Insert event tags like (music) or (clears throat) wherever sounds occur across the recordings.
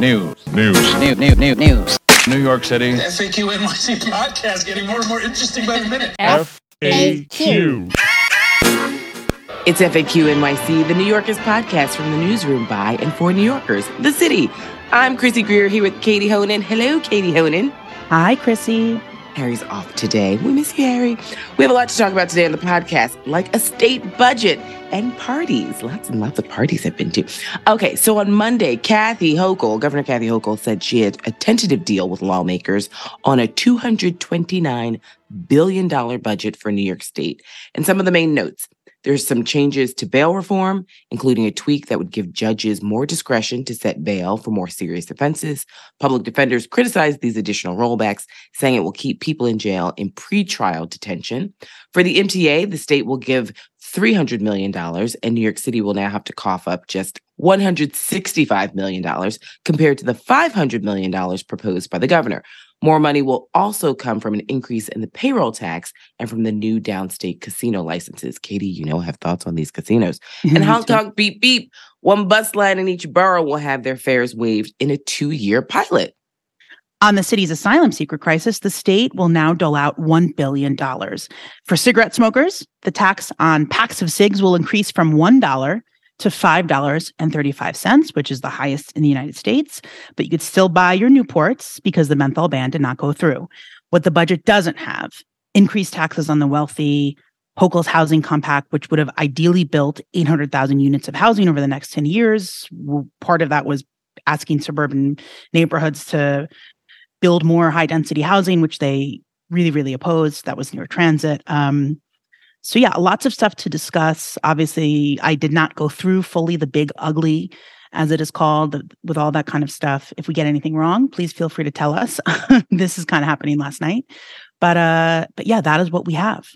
News. News. News. News. News. News. New York City. FAQ NYC podcast getting more and more interesting by the minute. FAQ. It's FAQ NYC, the New Yorkers podcast from the newsroom by and for New Yorkers, the city. I'm Chrissy Greer here with Katie Honan. Hello, Katie Honan. Hi, Chrissy. Harry's off today. We miss you, Harry. We have a lot to talk about today on the podcast, like a state budget and parties. Lots and lots of parties I've been to. Okay, so on Monday, Kathy Hochul, Governor Kathy Hochul, said she had a tentative deal with lawmakers on a $229 billion budget for New York State. And some of the main notes. There's some changes to bail reform, including a tweak that would give judges more discretion to set bail for more serious offenses. Public defenders criticized these additional rollbacks, saying it will keep people in jail in pretrial detention. For the MTA, the state will give $300 million, and New York City will now have to cough up just $165 million compared to the $500 million proposed by the governor. More money will also come from an increase in the payroll tax and from the new downstate casino licenses. Katie, you know, have thoughts on these casinos. (laughs) and honk honk beep beep. One bus line in each borough will have their fares waived in a two year pilot. On the city's asylum seeker crisis, the state will now dole out $1 billion. For cigarette smokers, the tax on packs of cigs will increase from $1 to $5.35, which is the highest in the United States. But you could still buy your Newports because the menthol ban did not go through. What the budget doesn't have increased taxes on the wealthy, Hochul's housing compact, which would have ideally built 800,000 units of housing over the next 10 years. Part of that was asking suburban neighborhoods to build more high density housing, which they really, really opposed. That was near Transit. Um, so yeah, lots of stuff to discuss. Obviously, I did not go through fully the big ugly as it is called with all that kind of stuff. If we get anything wrong, please feel free to tell us. (laughs) this is kind of happening last night. But uh but yeah, that is what we have.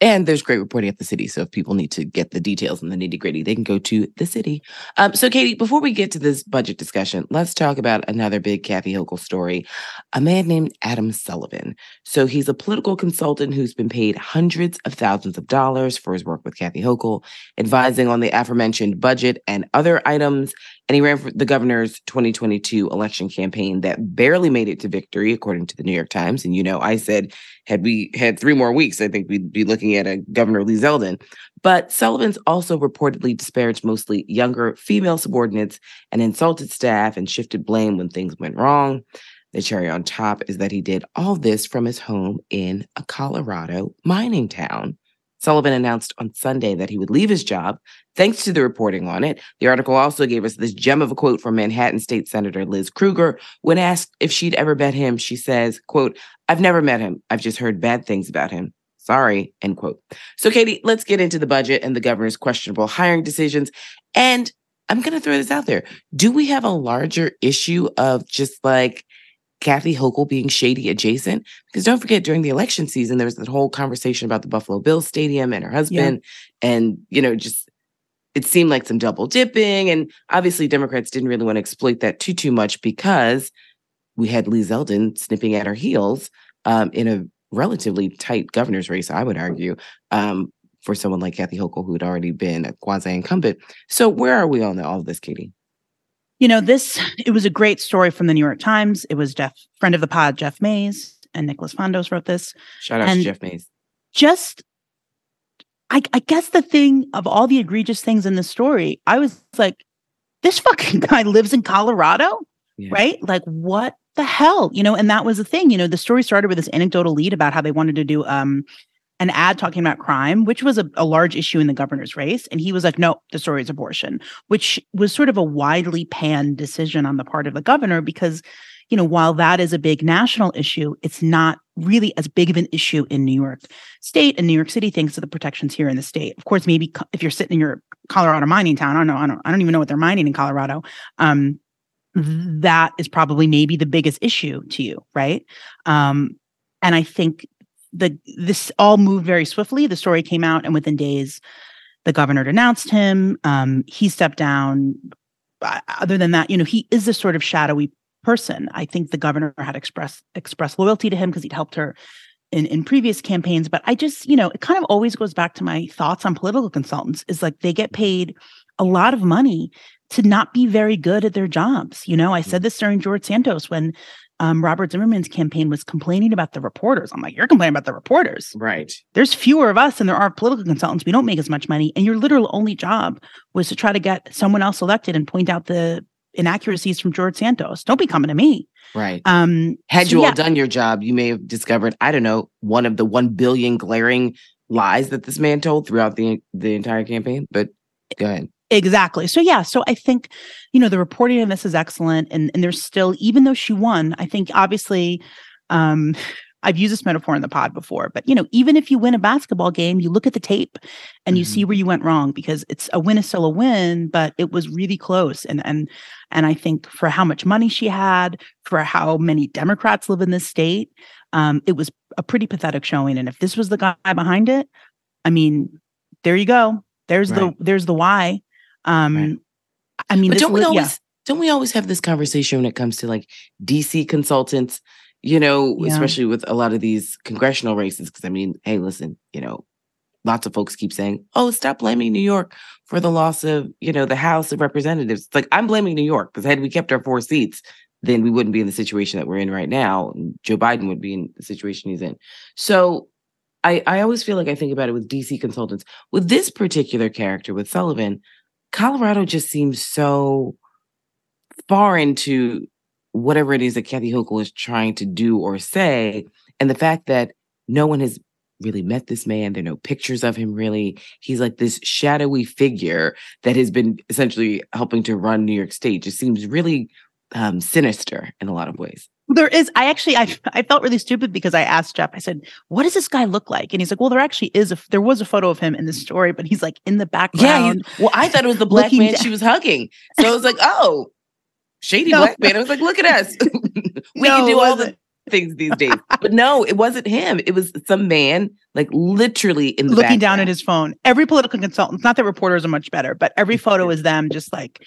And there's great reporting at the city. So if people need to get the details and the nitty gritty, they can go to the city. Um, so, Katie, before we get to this budget discussion, let's talk about another big Kathy Hochul story a man named Adam Sullivan. So, he's a political consultant who's been paid hundreds of thousands of dollars for his work with Kathy Hochul, advising on the aforementioned budget and other items. And he ran for the governor's 2022 election campaign that barely made it to victory, according to the New York Times. And, you know, I said, had we had three more weeks, I think we'd be looking at a Governor Lee Zeldin. But Sullivan's also reportedly disparaged mostly younger female subordinates and insulted staff and shifted blame when things went wrong. The cherry on top is that he did all this from his home in a Colorado mining town. Sullivan announced on Sunday that he would leave his job thanks to the reporting on it. The article also gave us this gem of a quote from Manhattan State Senator Liz Krueger. When asked if she'd ever met him, she says, quote, I've never met him. I've just heard bad things about him. Sorry, end quote. So, Katie, let's get into the budget and the governor's questionable hiring decisions. And I'm going to throw this out there. Do we have a larger issue of just like Kathy Hochul being shady adjacent. Because don't forget, during the election season, there was that whole conversation about the Buffalo Bills Stadium and her husband. Yeah. And, you know, just it seemed like some double dipping. And obviously, Democrats didn't really want to exploit that too, too much because we had Lee Zeldin snipping at her heels um, in a relatively tight governor's race, I would argue, um, for someone like Kathy Hochul, who had already been a quasi incumbent. So, where are we on all of this, Katie? You know, this it was a great story from the New York Times. It was Jeff, friend of the pod, Jeff Mays, and Nicholas Fandos wrote this. Shout out and to Jeff Mays. Just I, I guess the thing of all the egregious things in the story, I was like, this fucking (laughs) guy lives in Colorado, yeah. right? Like, what the hell, you know? And that was the thing, you know. The story started with this anecdotal lead about how they wanted to do um an ad talking about crime, which was a, a, large issue in the governor's race. And he was like, no, the story is abortion, which was sort of a widely panned decision on the part of the governor because, you know, while that is a big national issue, it's not really as big of an issue in New York State and New York City thanks to the protections here in the state. Of course, maybe if you're sitting in your Colorado mining town, I don't know, I don't, I don't even know what they're mining in Colorado. Um, that is probably maybe the biggest issue to you, right? Um, and I think the this all moved very swiftly. The story came out, and within days, the governor denounced him. Um, he stepped down. Other than that, you know, he is this sort of shadowy person. I think the governor had expressed expressed loyalty to him because he'd helped her in, in previous campaigns. But I just, you know, it kind of always goes back to my thoughts on political consultants is like they get paid a lot of money to not be very good at their jobs. You know, I said this during George Santos when um, Robert Zimmerman's campaign was complaining about the reporters. I'm like, you're complaining about the reporters. Right. There's fewer of us than there are political consultants. We don't make as much money. And your literal only job was to try to get someone else elected and point out the inaccuracies from George Santos. Don't be coming to me. Right. Um, Had so you yeah. done your job, you may have discovered, I don't know, one of the one billion glaring lies that this man told throughout the the entire campaign. But go ahead. Exactly. So yeah, so I think, you know, the reporting on this is excellent. And and there's still, even though she won, I think obviously um (sighs) I've used this metaphor in the pod before, but you know, even if you win a basketball game, you look at the tape and you Mhm. see where you went wrong because it's a win is still a win, but it was really close. And and and I think for how much money she had, for how many Democrats live in this state, um, it was a pretty pathetic showing. And if this was the guy behind it, I mean, there you go. There's Right. the there's the why. Um Right. I mean, But don't we li- always yeah. don't we always have this conversation when it comes to like DC consultants, you know, Yeah. especially with a lot of these congressional races? Because I mean, hey, listen, you know, lots of folks keep saying, "Oh, stop blaming New York for the loss of, you know, the House of Representatives." It's like I'm blaming New York because had we kept our four seats, then we wouldn't be in the situation that we're in right now. and Joe Biden would be in the situation he's in. So I, I always feel like I think about it with DC consultants. With this particular character, with Sullivan, Colorado just seems so far into whatever it is that Kathy Hochul is trying to do or say. And the fact that no one has really met this man, there are no pictures of him really. He's like this shadowy figure that has been essentially helping to run New York State, just seems really um, sinister in a lot of ways. There is. I actually, I, I felt really stupid because I asked Jeff. I said, "What does this guy look like?" And he's like, "Well, there actually is a. There was a photo of him in the story, but he's like in the Yeah. background." he's- well, I thought it was the black man down. she was hugging. So I was like, (laughs) oh, shady No. black man. I was like, look at us. (laughs) we No, can do all the things these (laughs) days. But no, it wasn't him. It was some man, like literally in the looking down at his phone. Every political consultant, not that reporters are much better, but every photo is them just like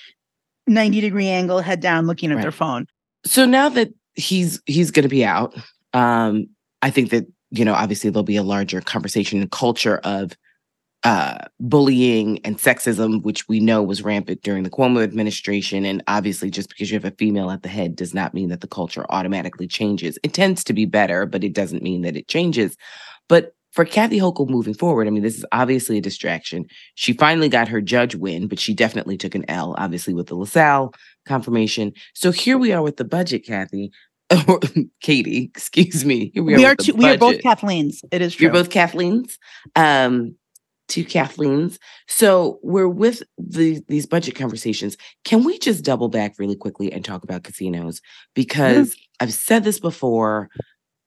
ninety degree angle, head down, looking at their phone. So now that he's he's going to be out, um, I think that you know obviously there'll be a larger conversation and culture of uh, bullying and sexism, which we know was rampant during the Cuomo administration. And obviously, just because you have a female at the head does not mean that the culture automatically changes. It tends to be better, but it doesn't mean that it changes. But for Kathy Hochul moving forward, I mean, this is obviously a distraction. She finally got her judge win, but she definitely took an L, obviously, with the LaSalle confirmation. So here we are with the budget, Kathy. (laughs) Katie, (laughs) excuse me. Here we, We, are. are two, we are both. Kathleen's. It is true. You're both Kathleen's. Um, two Kathleen's. So we're with the these budget conversations. Can we just double back really quickly and talk about casinos? Because I've said this before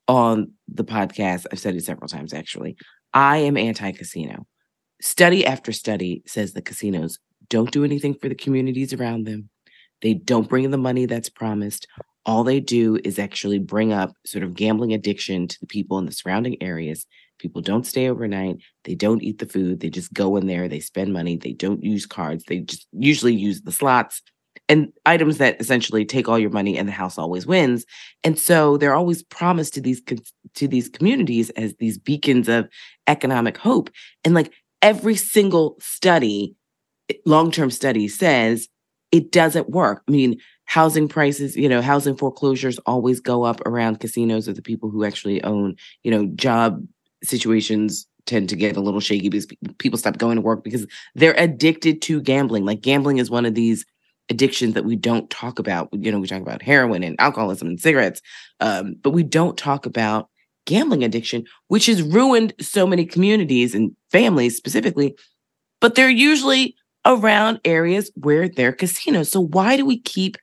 on the podcast. I've said it several times actually. I am anti-casino. Study after study says that casinos don't do anything for the communities around them. They don't bring in the money that's promised. All they do is actually bring up sort of gambling addiction to the people in the surrounding areas. People don't stay overnight. They don't eat the food. They just go in there. They spend money. They don't use cards. They just usually use the slots and items that essentially take all your money and the house always wins. And so they're always promised to these to these communities as these beacons of economic hope. And like every single study, eh, long-term study says it doesn't work. I mean, housing prices, you know, housing foreclosures always go up around casinos or the people who actually own, you know, job situations tend to get a little shaky because people stop going to work because they're addicted to gambling. Like gambling is one of these addictions that we don't talk about. You know, we talk about heroin and alcoholism and cigarettes, um, but we don't talk about gambling addiction, which has ruined so many communities and families specifically. But they're usually around areas where there are casinos. So why do we keep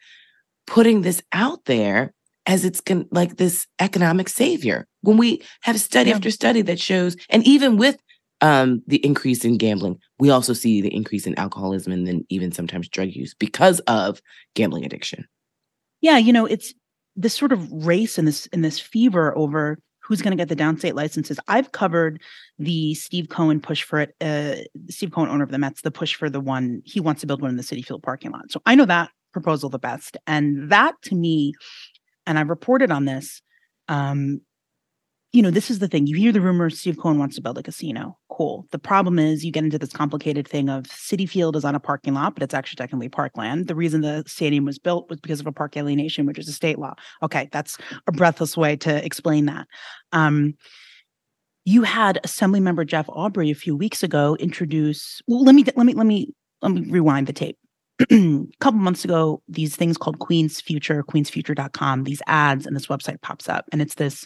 putting this out there as it's con- like this economic savior when we have study Yeah. after study that shows, and even with um, the increase in gambling, we also see the increase in alcoholism and then even sometimes drug use because of gambling addiction. yeah, you know, it's this sort of race and this and this fever over who's going to get the downstate licenses. I've covered the Steve Cohen push for it. Uh, Steve Cohen, owner of the Mets, the push for the one he wants to build one in the Citi Field parking lot. So I know that proposal the best, and that to me, and I've reported on this. Um, you know, this is the thing. You hear the rumors Steve Cohen wants to build a casino. Cool. The problem is you get into this complicated thing of Citi Field is on a parking lot, but it's actually technically parkland. The reason the stadium was built was because of a park alienation, which is a state law. Okay, that's a breathless way to explain that. Um, you had Assembly Member Jeff Aubry a few weeks ago introduce. Well, let me let me let me let me rewind the tape. a (clears throat) couple months ago, these things called Queen's Future, queensfuture.com, these ads and this website pops up, and it's this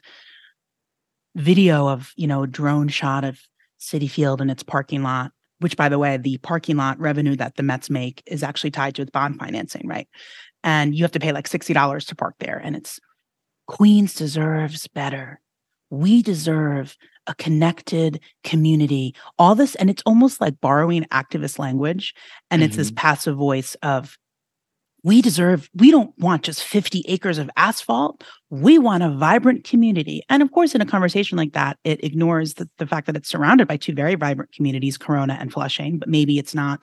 video of you know a drone shot of Citi Field and its parking lot. Which, by the way, the parking lot revenue that the Mets make is actually tied to its bond financing, right? And you have to pay like sixty dollars to park there, and it's Queens deserves better. We deserve a connected community. All this, and it's almost like borrowing activist language, and mm-hmm. it's this mm-hmm. passive voice of we deserve, we don't want just 50 acres of asphalt. We want a vibrant community. And of course, in a conversation like that, it ignores the, the fact that it's surrounded by two very vibrant communities, Corona and Flushing, but maybe it's not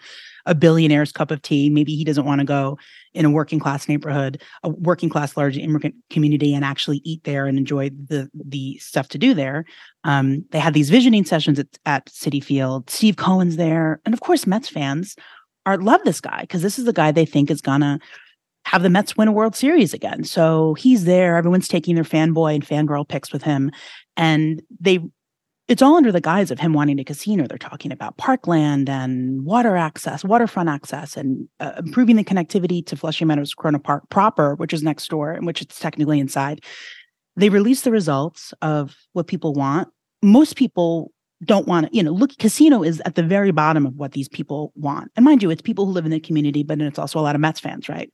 a billionaire's cup of tea. Maybe he doesn't want to go in a working class neighborhood, a working class large immigrant community and actually eat there and enjoy the the stuff to do there. Um, they had these visioning sessions at, at Citi Field. Steve Cohen's there. And of course, Mets fans are love this guy because this is the guy they think is gonna have the Mets win a World Series again. So he's there. Everyone's taking their fanboy and fangirl pics with him. And they it's all under the guise of him wanting a casino. They're talking about parkland and water access, waterfront access, and uh, improving the connectivity to Flushing Meadows Corona Park proper, which is next door and which it's technically inside. They release the results of what people want. Most people don't want to, you know, look, casino is at the very bottom of what these people want. And mind you, it's people who live in the community, but it's also a lot of Mets fans, right?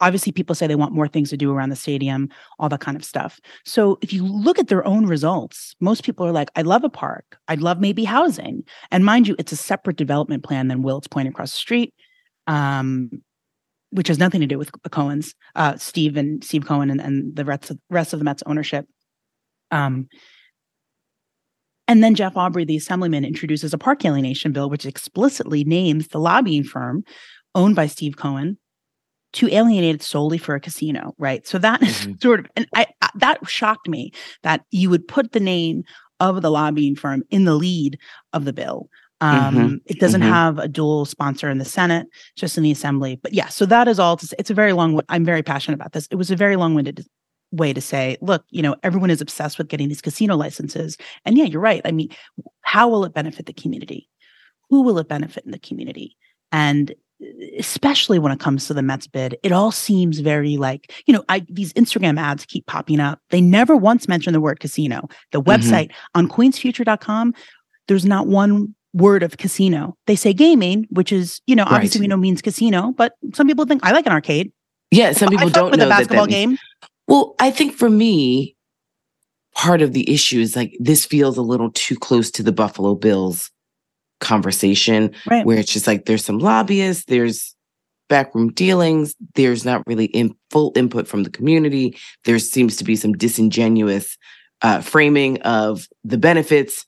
Obviously, people say they want more things to do around the stadium, all that kind of stuff. So if you look at their own results, most people are like, I love a park. I'd love maybe housing. And mind you, it's a separate development plan than Willets Point across the street. Um, which has nothing to do with Cohens, uh, Steve and Steve Cohen and, and the rest of, rest of the Mets ownership. Um, and then Jeff Aubry, the assemblyman, introduces a park alienation bill, which explicitly names the lobbying firm owned by Steve Cohen to alienate it solely for a casino, right? So that (laughs) mm-hmm. sort of, and I, I, that shocked me that you would put the name of the lobbying firm in the lead of the bill. Um, mm-hmm. It doesn't mm-hmm. have a dual sponsor in the Senate, just in the Assembly. But yeah, so that is all. To say, it's a very long. I'm very passionate about this. It was a very long-winded way to say, look, you know, everyone is obsessed with getting these casino licenses. And yeah, you're right. I mean, how will it benefit the community? Who will it benefit in the community? And especially when it comes to the Mets bid, it all seems very like, you know, I these Instagram ads keep popping up. They never once mention the word casino. The mm-hmm. website mm-hmm. on queensfuture.com, there's not one word of casino. They say gaming, which is, you know, obviously right. we know means casino, but some people think I like an arcade. Yeah, some people don't with know a basketball that that game. Well, I think for me, part of the issue is like this feels a little too close to the Buffalo Bills conversation, right. where it's just like there's some lobbyists, there's backroom dealings, there's not really in full input from the community. There seems to be some disingenuous uh, framing of the benefits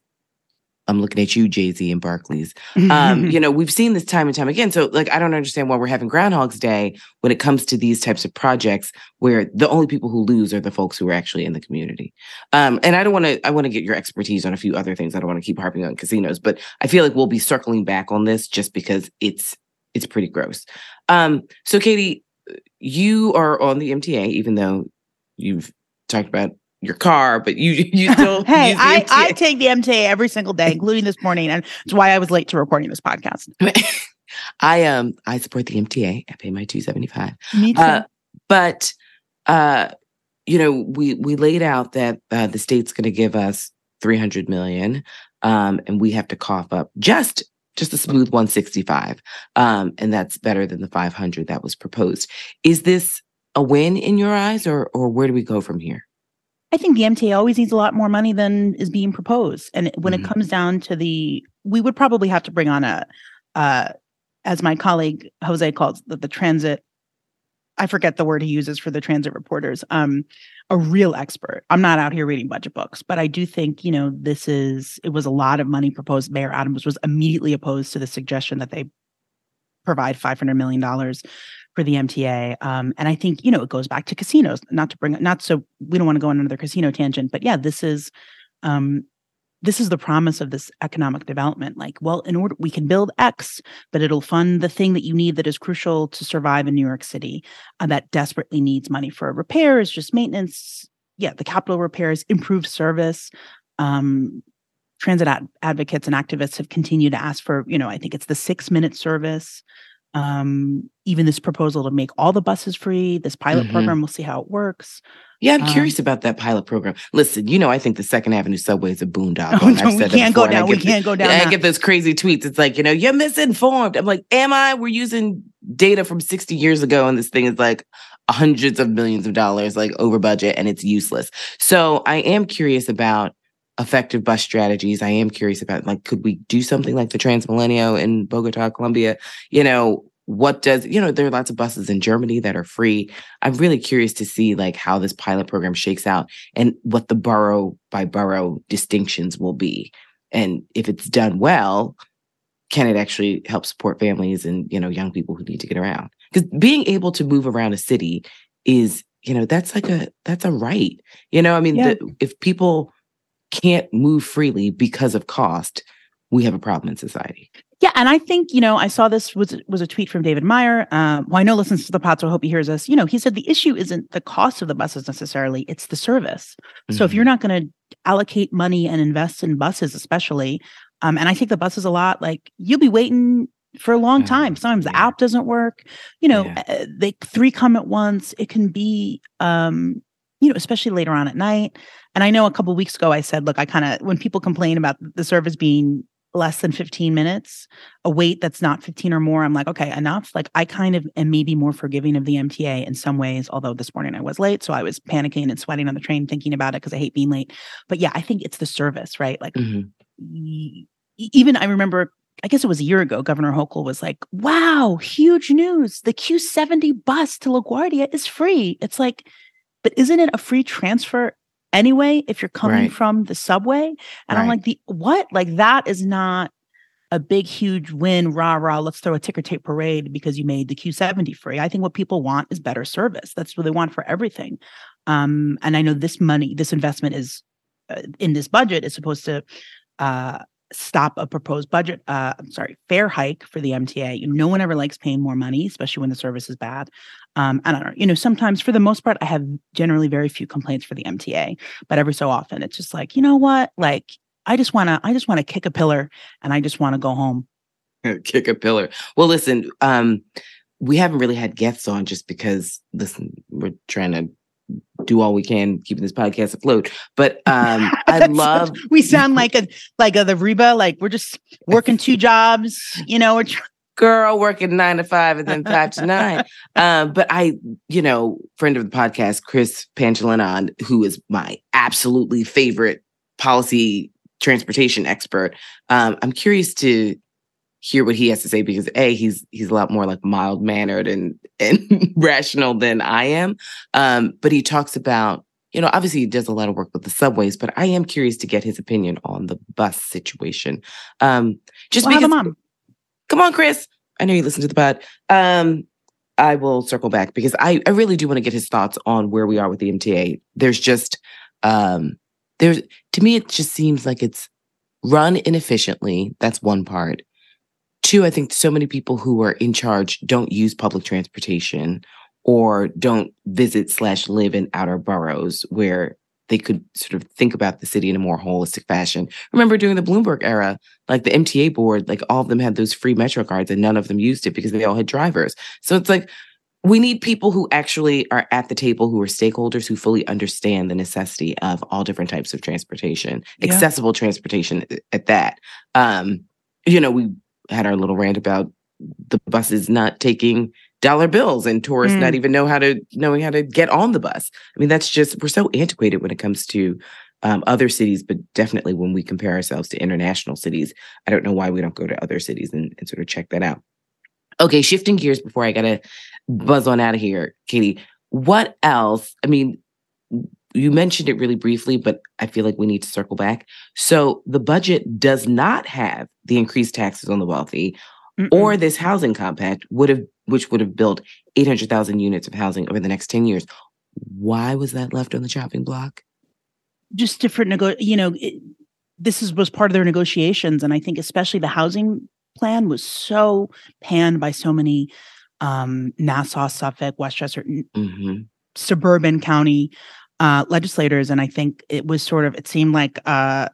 I'm looking at you, Jay Z and Barclays. Um, (laughs) you know, we've seen this time and time again. So, like, I don't understand why we're having Groundhog's Day when it comes to these types of projects where the only people who lose are the folks who are actually in the community. Um, and I don't want to, I want to get your expertise on a few other things. I don't want to keep harping on casinos, but I feel like we'll be circling back on this just because it's, it's pretty gross. Um, so, Katie, you are on the MTA, even though you've talked about your car, but you (laughs) you still (laughs) hey, I, I take the MTA every single day, including this morning, and it's why I was late to recording this podcast. (laughs) I um I support the MTA. I pay my two seventy five. Me too. Uh, but uh, you know, we we laid out that uh, the state's going to give us three hundred million, um, and we have to cough up just just a smooth one sixty five, um, and that's better than the five hundred that was proposed. Is this a win in your eyes, or or where do we go from here? I think the MTA always needs a lot more money than is being proposed. And when mm-hmm. it comes down to the, we would probably have to bring on a, uh, as my colleague Jose calls the, the transit. I forget the word he uses for the transit reporters. Um, a real expert. I'm not out here reading budget books, but I do think you know this is. It was a lot of money proposed. Mayor Adams was immediately opposed to the suggestion that they provide 500 million dollars for the MTA. Um, and I think, you know, it goes back to casinos, not to bring not so we don't want to go on another casino tangent, but yeah, this is um, this is the promise of this economic development. Like, well, in order we can build X, but it'll fund the thing that you need that is crucial to survive in New York City uh, that desperately needs money for repairs, just maintenance. Yeah, the capital repairs, improved service. Um, transit ad- advocates and activists have continued to ask for, you know, I think it's the six minute service. Um, even this proposal to make all the buses free, this pilot Mhm. program, we'll see how it works. Yeah, I'm Um, curious about that pilot program. Listen, you know, I think the Second Avenue subway is a boondoggle. (laughs) Oh, no, we can't go before, and I down. We can't go down. I get those crazy tweets. It's like, you know, you're misinformed. I'm like, am I? We're using data from 60 years ago, and this thing is like hundreds of millions of dollars, like over budget, and it's useless. So I am curious about effective bus strategies. I am curious about like, could we do something like the Transmilenio in Bogota, Colombia? You know, what does you know there are lots of buses in germany that are free i'm really curious to see like how this pilot program shakes out and what the borough by borough distinctions will be and if it's done well can it actually help support families and you know young people who need to get around because being able to move around a city is you know that's like a that's a right you know i mean Yeah. the, if people can't move freely because of cost we have a problem in society Yeah, and I think you know I saw this was was a tweet from David Meyer, um, who I know listens to the pod, so I hope he hears us. You know, he said the issue isn't the cost of the buses necessarily; it's the service. So if Mhm. you're not going to allocate money and invest in buses, especially, um, and I take the buses a lot, like you'll be waiting for a long Mhm. time. Sometimes the app doesn't work. You know, Yeah. uh, they three come at once. It can be, um, you know, especially later on at night. And I know a couple weeks ago I said, look, I kind of when people complain about the service being less than 15 minutes, a wait that's not 15 or more, I'm like, okay, enough. Like I kind of am maybe more forgiving of the MTA in some ways, although this morning I was late. So I was panicking and sweating on the train thinking about it because I hate being late. But yeah, I think it's the service, right? Like Mhm. e- even I remember, I guess it was a year ago, Governor Hochul was like, wow, huge news. The Q70 bus to LaGuardia is free. It's like, but isn't it a free transfer anyway if you're coming Right. from the subway? And I'm like, the what? Like that is not a big, huge win, rah, rah, let's throw a ticker tape parade because you made the Q70 free. I think what people want is better service. That's what they want for everything. Um, and I know this money, this investment is uh, in this budget is supposed to uh, stop a proposed budget, uh, I'm sorry, fare hike for the MTA. No one ever likes paying more money, especially when the service is bad. Um, I don't know. You know, sometimes for the most part, I have generally very few complaints for the MTA, but every so often it's just like, you know what? Like, I just want to, I just want to kick a pillar and I just want to go home. (laughs) kick a pillar. Well, listen, um, we haven't really had guests on just because listen, we're trying to do all we can keeping this podcast afloat. But um, (laughs) I love we sound like a like a the Reba, like we're just working two (laughs) jobs, you know, we're tr- girl working nine to five and then five to nine. (laughs) Um, but I, you know, friend of the podcast, Chris Pangilinan, who is my absolutely favorite policy transportation expert. Um, I'm curious to hear what he has to say because a he's he's a lot more like mild mannered and and (laughs) rational than I am. Um, but he talks about you know obviously he does a lot of work with the subways, but I am curious to get his opinion on the bus situation. Um, just we'll because on. come on, Chris. I know you listen to the pod. Um, I will circle back because I, I really do want to get his thoughts on where we are with the MTA. There's just um there's to me it just seems like it's run inefficiently. That's one part. Two, I think so many people who are in charge don't use public transportation or don't visit slash live in outer boroughs where they could sort of think about the city in a more holistic fashion. Remember during the Bloomberg era, like the MTA board, like all of them had those free Metro cards and none of them used it because they all had drivers. So it's like we need people who actually are at the table, who are stakeholders, who fully understand the necessity of all different types of transportation, Yeah. accessible transportation at that. Um, you know, we had our little rant about the buses not taking dollar bills and tourists Mm. not even know how to knowing how to get on the bus. I mean, that's just we're so antiquated when it comes to um, other cities, but definitely when we compare ourselves to international cities, I don't know why we don't go to other cities and, and sort of check that out. Okay, shifting gears before I gotta buzz on out of here, Katie. What else? I mean, you mentioned it really briefly, but I feel like we need to circle back. So the budget does not have the increased taxes on the wealthy Mm-mm. or this housing compact would have which would have built 800,000 units of housing over the next 10 years. Why was that left on the chopping block? just different nego you know it, this is was part of their negotiations and i think especially the housing plan was so panned by so many um nassau suffolk westchester hmm suburban county uh legislators and i think it was sort of it seemed like uh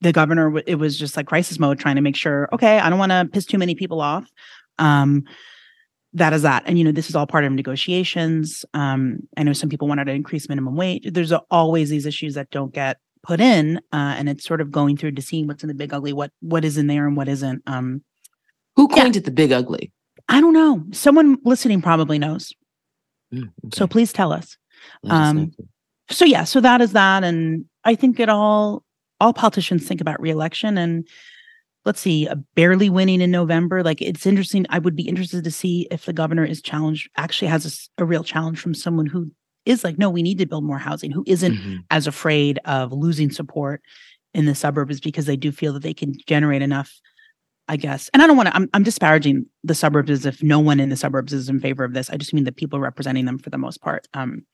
the governor it was just like crisis mode trying to make sure okay i don't want to piss too many people off. Um that is that. And you know this is all part of negotiations. Um i know some people wanted to increase minimum wage. There's always these issues that don't get put in uh and it's sort of going through to seeing what's in the big ugly what what is in there and what isn't um. Who Yeah. coined it the big ugly? i don't know. Someone listening probably knows. Mm, so please tell us um, so yeah so that is that and i think it all all politicians think about reelection and let's see barely winning in november like it's interesting i would be interested to see if the governor is challenged actually has a real challenge from someone who is like no we need to build more housing who isn't Mhm. as afraid of losing support in the suburbs because they do feel that they can generate enough i guess. And i don't want to I'm, I'm disparaging the suburbs as if no one in the suburbs is in favor of this i just mean the people representing them for the most part. Um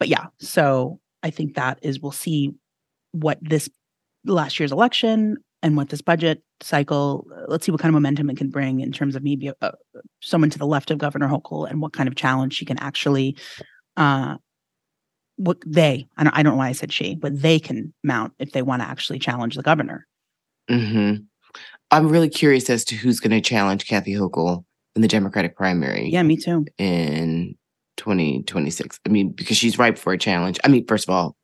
but yeah so i think that is we'll see what this last year's election and what this budget cycle let's see what kind of momentum it can bring in terms of maybe uh someone to the left of governor hochul and what kind of challenge she can actually uh what they I don't, I don't know why i said she but they can mount if they want to actually challenge the governor. Hmm I'm really curious as to who's going to challenge Kathy Hochul in the Democratic primary. Yeah me too. In 2026. I mean, because she's ripe for a challenge. I mean, first of all,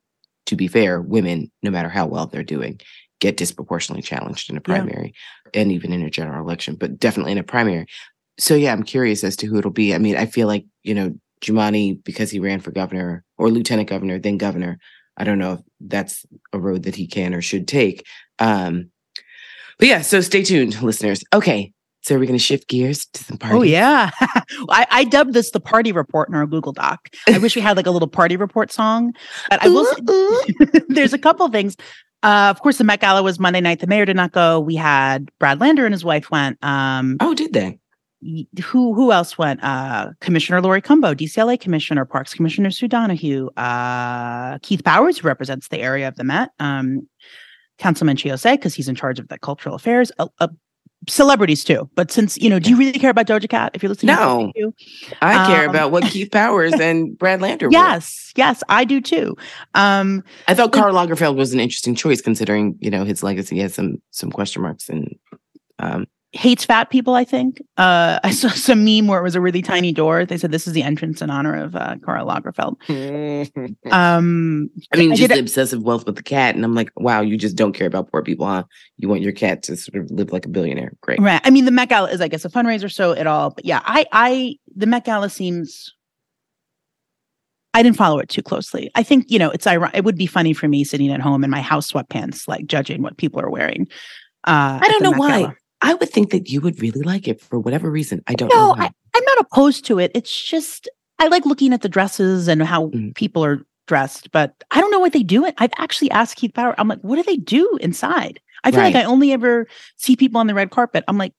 to be fair, women, no matter how well they're doing, get disproportionately challenged in a Yeah. primary and even in a general election, but definitely in a primary. So yeah, I'm curious as to who it'll be. I mean, I feel like, you know, Jumaane, because he ran for governor or lieutenant governor, then governor. I don't know if that's a road that he can or should take. Um, but yeah, so stay tuned, listeners. Okay. So we're going to shift gears to some parties. oh yeah (laughs) I, I dubbed this the party report in our google doc i wish we had like a little party report song but i will say, (laughs) ooh. (laughs) there's a couple things. Uh, of course, the Met Gala was Monday night. The mayor did not go. We had Brad Lander and his wife went. Um, Oh, did they? who who else went? Uh, Commissioner Laurie Cumbo, DCLA Commissioner, Parks Commissioner Sue Donoghue, uh, Keith Powers, who represents the area of the Met, um, Councilman Chi Ossé, because he's in charge of the cultural affairs. Uh, uh, celebrities too. But since you know, do you really care about Doja Cat? If you're listening, No. you. I care Um, about what Keith Powers (laughs) and Brad Lander were. Yes, yes, I do too. Um, I thought Karl Lagerfeld was an interesting choice considering, you know, his legacy has some some question marks and um hates fat people, I think. Uh, (laughs) I saw some meme where it was a really tiny door. They said this is the entrance in honor of uh, Karl Lagerfeld. (laughs) Um, I mean, I just did- the obsessive wealth with the cat. And I'm like, wow, you just don't care about poor people, huh? You want your cat to sort of live like a billionaire. Great. right. I mean, the Met Gala is, I guess, a fundraiser, so it all. But yeah, I, I, the Met Gala seems. I didn't follow it too closely. I think you know it's ironic. It would be funny for me sitting at home in my house sweatpants, like judging what people are wearing. Uh, I don't know Met why. Gala. I would think that you would really like it for whatever reason. I don't know No, why. I, I'm not opposed to it. It's just I like looking at the dresses and how Mhm. people are dressed, but I don't know what they do. It. I've actually asked Keith Power. I'm like, what do they do inside? I feel like I only ever see people on the red carpet. I'm like,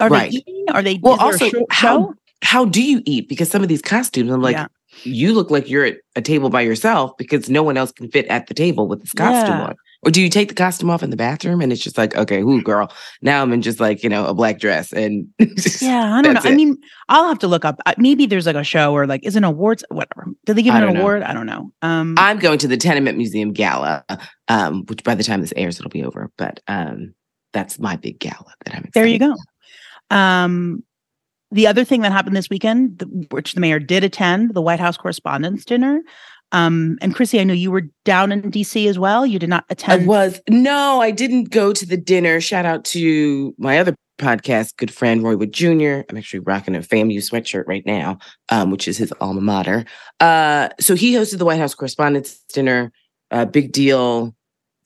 are Right. they eating? Are they? Well, is there a also, how how do you eat? Because some of these costumes, I'm like, Yeah. you look like you're at a table by yourself because no one else can fit at the table with this costume Yeah. on. Or do you take the costume off in the bathroom and it's just like, okay, whoo, girl, now I'm in just like, you know, a black dress and (laughs) Yeah, I don't know. That's I mean, I'll have to look up. uh, Maybe there's like a show or like is an awards, whatever. Did they give an know. award? I don't know. Um, I'm going to the Tenement Museum Gala, um, which by the time this airs, it'll be over. But um, that's my big gala that I'm excited there you go. about. Um, the other thing that happened this weekend, th- which the mayor did attend, the White House Correspondents' Dinner. Um, and Chrissy, I know you were down in DC as well. You did not attend. I was no, I didn't go to the dinner. Shout out to my other podcast, good friend Roy Wood Jr. I'm actually rocking a FAMU sweatshirt right now, um, which is his alma mater. Uh, so he hosted the White House Correspondents' Dinner. Uh, big deal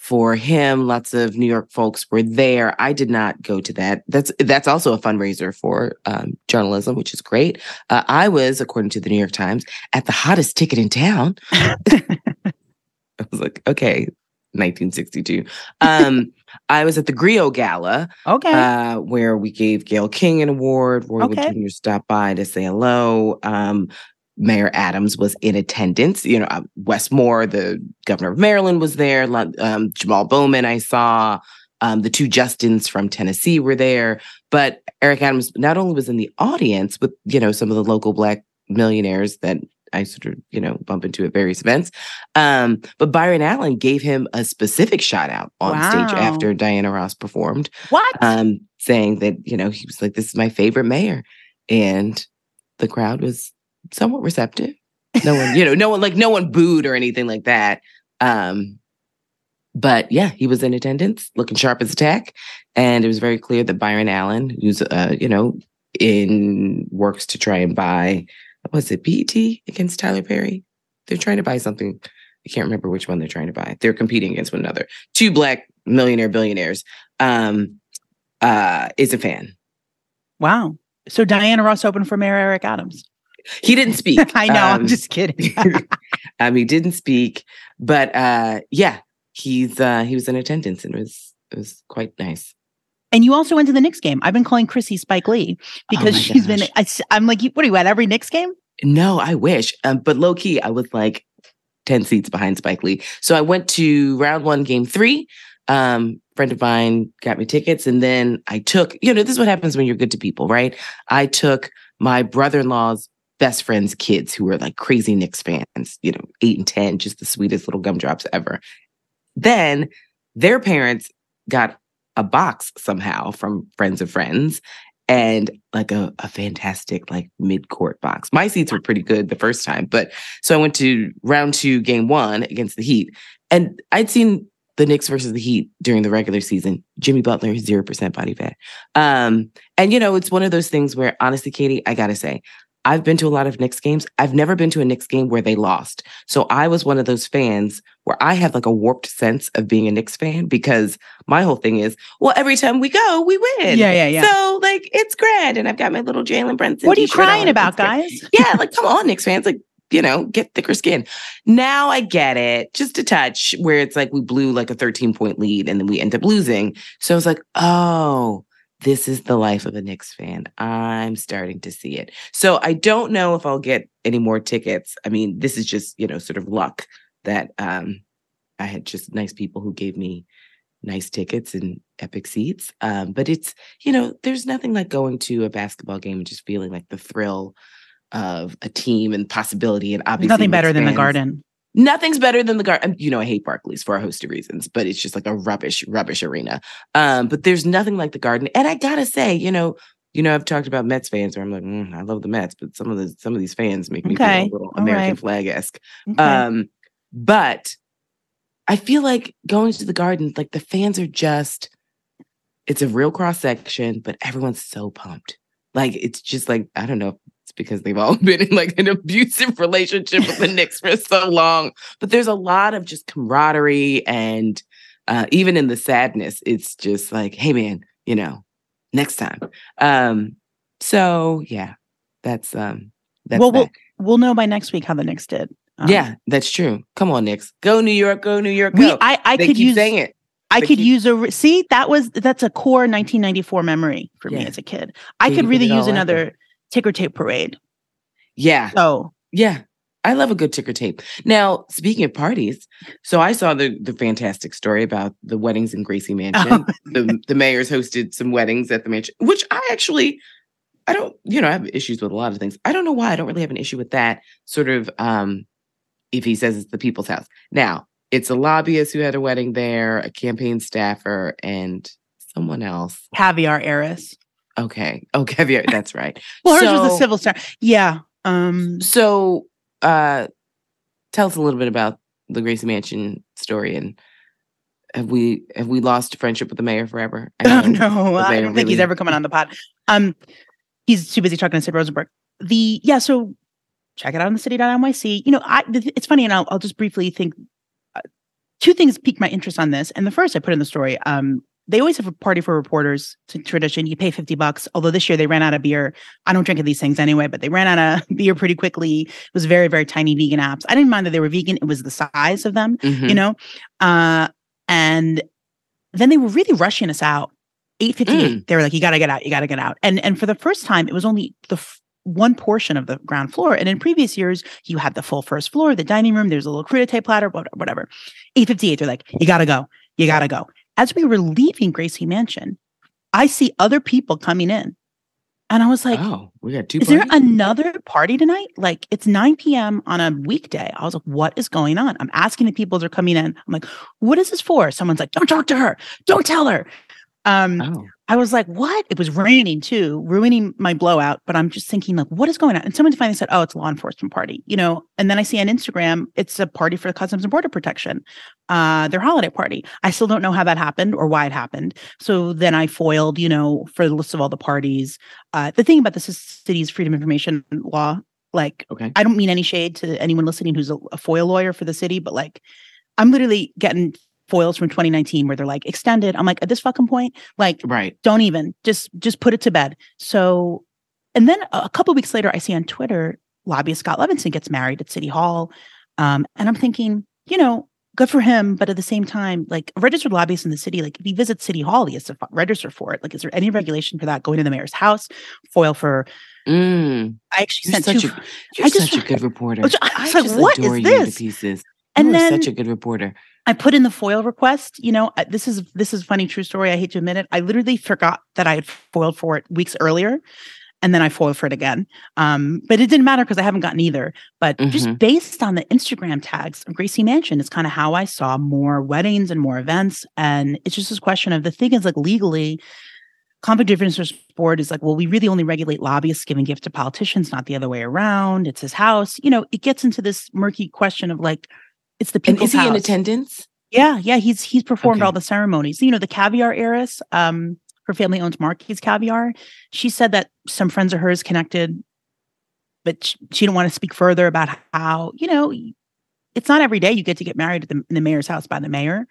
for him. Lots of New York folks were there. I did not go to that. That's that's also a fundraiser for um, journalism, which is great. Uh, I was, according to the New York Times, at the hottest ticket in town. (laughs) (laughs) I was like, okay, 1962. Um, I was at the Griot Gala, okay. uh, where we gave Gayle King an award. Roy Wood Okay. Jr. stopped by to say hello. Um, Mayor Adams was in attendance. You know, uh, Wes the governor of Maryland, was there. Um, Jamal Bowman, I saw. Um, the two Justins from Tennessee were there. But Eric Adams not only was in the audience with, you know, some of the local Black millionaires that I sort of, you know, bump into at various events. Um, but Byron Allen gave him a specific shout out on wow. stage after Diana Ross performed. What? Um, saying that, you know, he was like, this is my favorite mayor. And the crowd was somewhat receptive. No one, you know, no one like no one booed or anything like that. Um, but yeah, he was in attendance, looking sharp as a tack, and it was very clear that Byron Allen, who's uh, you know, in works to try and buy, was it BET against Tyler Perry? They're trying to buy something. I can't remember which one they're trying to buy. They're competing against one another. Two black millionaire billionaires. Um, uh, is a fan. Wow. So Diana Ross opened for Mayor Eric Adams. He didn't speak. (laughs) I know. Um, I'm just kidding. (laughs) um, he didn't speak, but uh, yeah, he's uh, he was in attendance and it was it was quite nice. And you also went to the Knicks game. I've been calling Chrissy Spike Lee oh because oh she's gosh. been. I, am like, what are you at every Knicks game? No, I wish. Um, but low key, I was like ten seats behind Spike Lee. So I went to round one, game three. Um, friend of mine got me tickets, and then I took. You know, this is what happens when you're good to people, right? I took my brother-in-law's best friend's kids who were like crazy Knicks fans. You know, eight and ten, just the sweetest little gumdrops ever. Then their parents got a box somehow from friends of friends and like a, a fantastic like mid-court box. My seats were pretty good the first time, but so I went to round two, game one against the Heat, and I'd seen the Knicks versus the Heat during the regular season. Jimmy Butler zero percent body fat, um, and you know it's one of those things where honestly, Katie, I gotta say, I've been to a lot of Knicks games. I've never been to a Knicks game where they lost. So I was one of those fans where I have like a warped sense of being a Knicks fan because my whole thing is, well, every time we go, we win. Yeah, yeah, yeah. So like it's grand. And I've got my little Jalen Brunson. What are you crying about, guys? yeah, like come on, Knicks fans. Like, you know, get thicker skin. Now I get it, just a touch where it's like we blew like a 13 point lead and then we end up losing. So I was like, oh, this is the life of a Knicks fan. I'm starting to see it. So I don't know if I'll get any more tickets. I mean, this is just, you know, sort of luck that um I had just nice people who gave me nice tickets and epic seats. Um, but it's, you know, there's nothing like going to a basketball game and just feeling like the thrill of a team and possibility and obviously nothing better than the garden. Nothing's better than the garden. You know, I hate Barclays for a host of reasons, but it's just like a rubbish, rubbish arena. Um, but there's nothing like the garden. And I gotta say, you know, you know, I've talked about Mets fans where I'm like, mm, I love the Mets, but some of the some of these fans make me okay. feel a little American right. flag esque. Okay. Um, but I feel like going to the garden, like the fans are just, it's a real cross section, but everyone's so pumped. Like it's just like I don't know it's because they've all (laughs) been in like an abusive relationship with the (laughs) Knicks for so long. But there's a lot of just camaraderie and uh, even in the sadness, it's just like, hey man, you know, next time. Um, so yeah, that's um that's well, we'll we'll know by next week how the Knicks did. Um, yeah, that's true. Come on, Knicks. Go New York, go New York, go. We, I, I they could use saying it. I could keep, use a see that was that's a core 1994 memory for yeah. me as a kid. I could really use another ticker tape parade. Yeah. So yeah, I love a good ticker tape. Now, speaking of parties, so I saw the the fantastic story about the weddings in Gracie Mansion. Oh. (laughs) the the mayors hosted some weddings at the mansion, which I actually I don't, you know, I have issues with a lot of things. I don't know why I don't really have an issue with that sort of um if he says it's the people's house. Now, it's a lobbyist who had a wedding there, a campaign staffer, and someone else. Caviar heiress. Okay. (laughs) Oh, caviar. That's right. (laughs) well, hers so, was a civil star. Yeah. Um. So, uh, tell us a little bit about the Gracie Mansion story and have we have we lost friendship with the mayor forever? I (laughs) oh no, I don't really... think he's ever coming on the pod. Um, he's too busy talking to Sid Rosenberg. The yeah, so check it out on the city.nyc. You know, I it's funny, and I'll I'll just briefly think. Uh, two things piqued my interest on this, and the first I put in the story. Um, they always have a party for reporters. Tradition. You pay 50 bucks. Although this year they ran out of beer. I don't drink of these things anyway, but they ran out of (laughs) beer pretty quickly. It was very, very tiny vegan apps. I didn't mind that they were vegan. It was the size of them, mm-hmm. you know? Uh, and then they were really rushing us out. 858. Mm. They were like, you gotta get out, you gotta get out. And and for the first time, it was only the one portion of the ground floor. And in previous years, you had the full first floor, the dining room, there's a little crudité platter, whatever. 858, they're like, you gotta go. You gotta go. As we were leaving Gracie Mansion, I see other people coming in. And I was like, oh, we got two. Is parties? there another party tonight? Like it's 9 p.m. on a weekday. I was like, what is going on? I'm asking the people as they're coming in. I'm like, what is this for? Someone's like, don't talk to her. Don't tell her. Um, Oh, I was like, what? It was raining too, ruining my blowout. But I'm just thinking, like, what is going on? And someone finally said, oh, it's a law enforcement party, you know. And then I see on Instagram, it's a party for the Customs and Border Protection, uh, their holiday party. I still don't know how that happened or why it happened. So then I foiled, you know, for the list of all the parties. Uh, the thing about the city's freedom of information law. Like, okay. I don't mean any shade to anyone listening who's a, a FOIL lawyer for the city, but like, I'm literally getting foils from 2019 where they're like extended. I'm like, at this fucking point, like, Right. don't even just just put it to bed. So, and then a couple weeks later, I see on Twitter, lobbyist Scott Levenson gets married at City Hall, um, and I'm thinking, you know, good for him, but at the same time, like a registered lobbyist in the city, like if he visits City Hall, he has to register for it. Like, is there any regulation for that? Going to the mayor's house, foil for? Mm, I actually you're sent such two. a you're I just- such a good reporter. (laughs) I was- I was like, just what is adore you to this? And you then such a good reporter. I put in the foil request. You know, this is this is a funny true story. I hate to admit it. I literally forgot that I had foiled for it weeks earlier, and then I foiled for it again. Um, but it didn't matter because I haven't gotten either. But just Mhm. based on the Instagram tags of Gracie Mansion, is kind of how I saw more weddings and more events. And it's just this question of the thing is like legally. Conflict of Interest Board is like, well, we really only regulate lobbyists giving gifts to politicians, not the other way around. It's his house. You know, it gets into this murky question of like, it's the And is he in attendance? Yeah, yeah, he's he's performed Okay. all the ceremonies. You know, the caviar heiress, um, her family owns Marky's Caviar. She said that some friends of hers connected, but she, she didn't want to speak further about how you know it's not every day you get to get married at the, in the mayor's house by the mayor.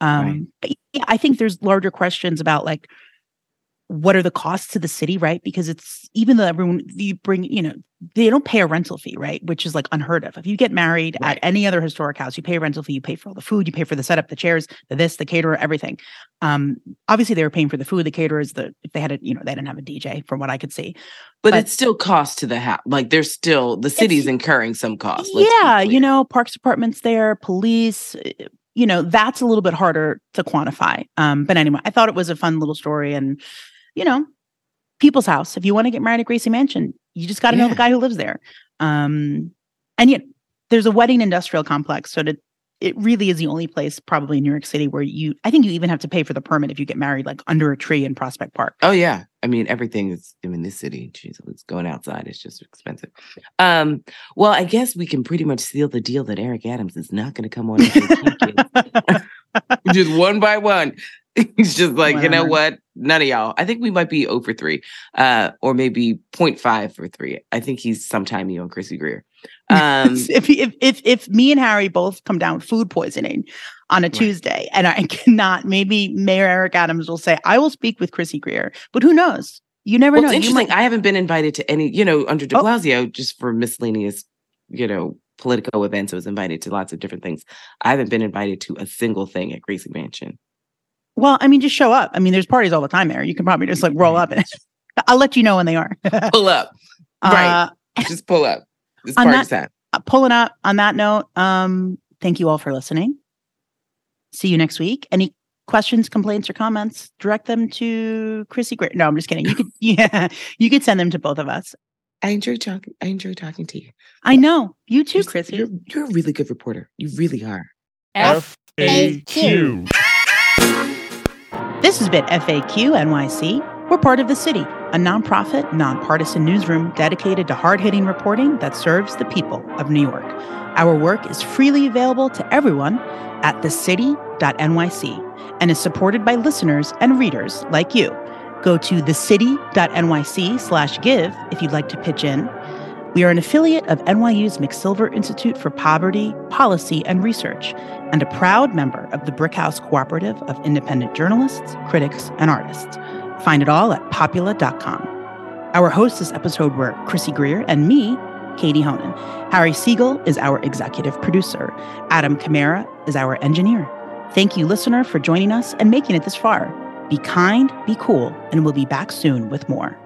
Um, Right. But yeah, I think there's larger questions about like what are the costs to the city, right? Because it's even though everyone you bring, you know, they don't pay a rental fee, right? Which is like unheard of. If you get married Right. at any other historic house, you pay a rental fee, you pay for all the food, you pay for the setup, the chairs, the this, the caterer, everything. Um, obviously they were paying for the food, the caterers, the if they had a, you know, they didn't have a DJ from what I could see. But, But- it's still cost to the house. Like there's still the city's incurring some cost. yeah, you know, parks departments there, police, uh, you know, that's a little bit harder to quantify. Um, but anyway, I thought it was a fun little story and you know, people's house. If you want to get married at Gracie Mansion, you just got to know the guy who lives there. Um, and yet there's a wedding industrial complex. So to, it really is the only place probably in New York City where you, I think you even have to pay for the permit if you get married like under a tree in Prospect Park. Oh yeah. I mean everything is I mean this city, geez, it's going outside. It's just expensive. Um, well, I guess we can pretty much seal the deal that Eric Adams is not gonna come on (laughs) just one by one. (laughs) He's just like, you know what? None of y'all. I think we might be over three, uh, or maybe 0.5 for three. I think he's sometime you on Chrissy Greer. (laughs) Um, if, if if if me and Harry both come down with food poisoning on a Tuesday, and I (laughs) cannot, maybe Mayor Eric Adams will say, "I will speak with Chrissy Greer," but who knows? You never well, know. it's You interesting. might- I haven't been invited to any, you know, under de Oh. Blasio, just for miscellaneous, you know, political events. I was invited to lots of different things. I haven't been invited to a single thing at Gracie Mansion. Well, I mean, just show up. I mean, there's parties all the time there. You can probably just like roll up, and (laughs) I'll let you know when they are. (laughs) Pull up. Right. Uh, just pull up. It's On party that- time. uh, pulling up on that note, um, thank you all for listening. See you next week. Any questions, complaints, or comments, direct them to Chrissy Greer. No, I'm just kidding. You could, (laughs) yeah, you could send them to both of us. I enjoy talking. I enjoy talking to you. I know you too, You're Chrissy. You're, you're a really good reporter. You really are. FAQ. This has been FAQ NYC. We're part of the city, a nonprofit, nonpartisan newsroom dedicated to hard hitting reporting that serves the people of New York. Our work is freely available to everyone at thecity.nyc and is supported by listeners and readers like you. Go to thecity.nyc slash give if you'd like to pitch in. We are an affiliate of NYU's McSilver Institute for Poverty, Policy, and Research, and a proud member of the Brickhouse Cooperative of Independent Journalists, Critics, and Artists. Find it all at popula.com. Our hosts this episode were Chrissy Greer and me, Katie Honan. Harry Siegel is our executive producer. Adam Kamara is our engineer. Thank you, listener, for joining us and making it this far. Be kind, be cool, and we'll be back soon with more.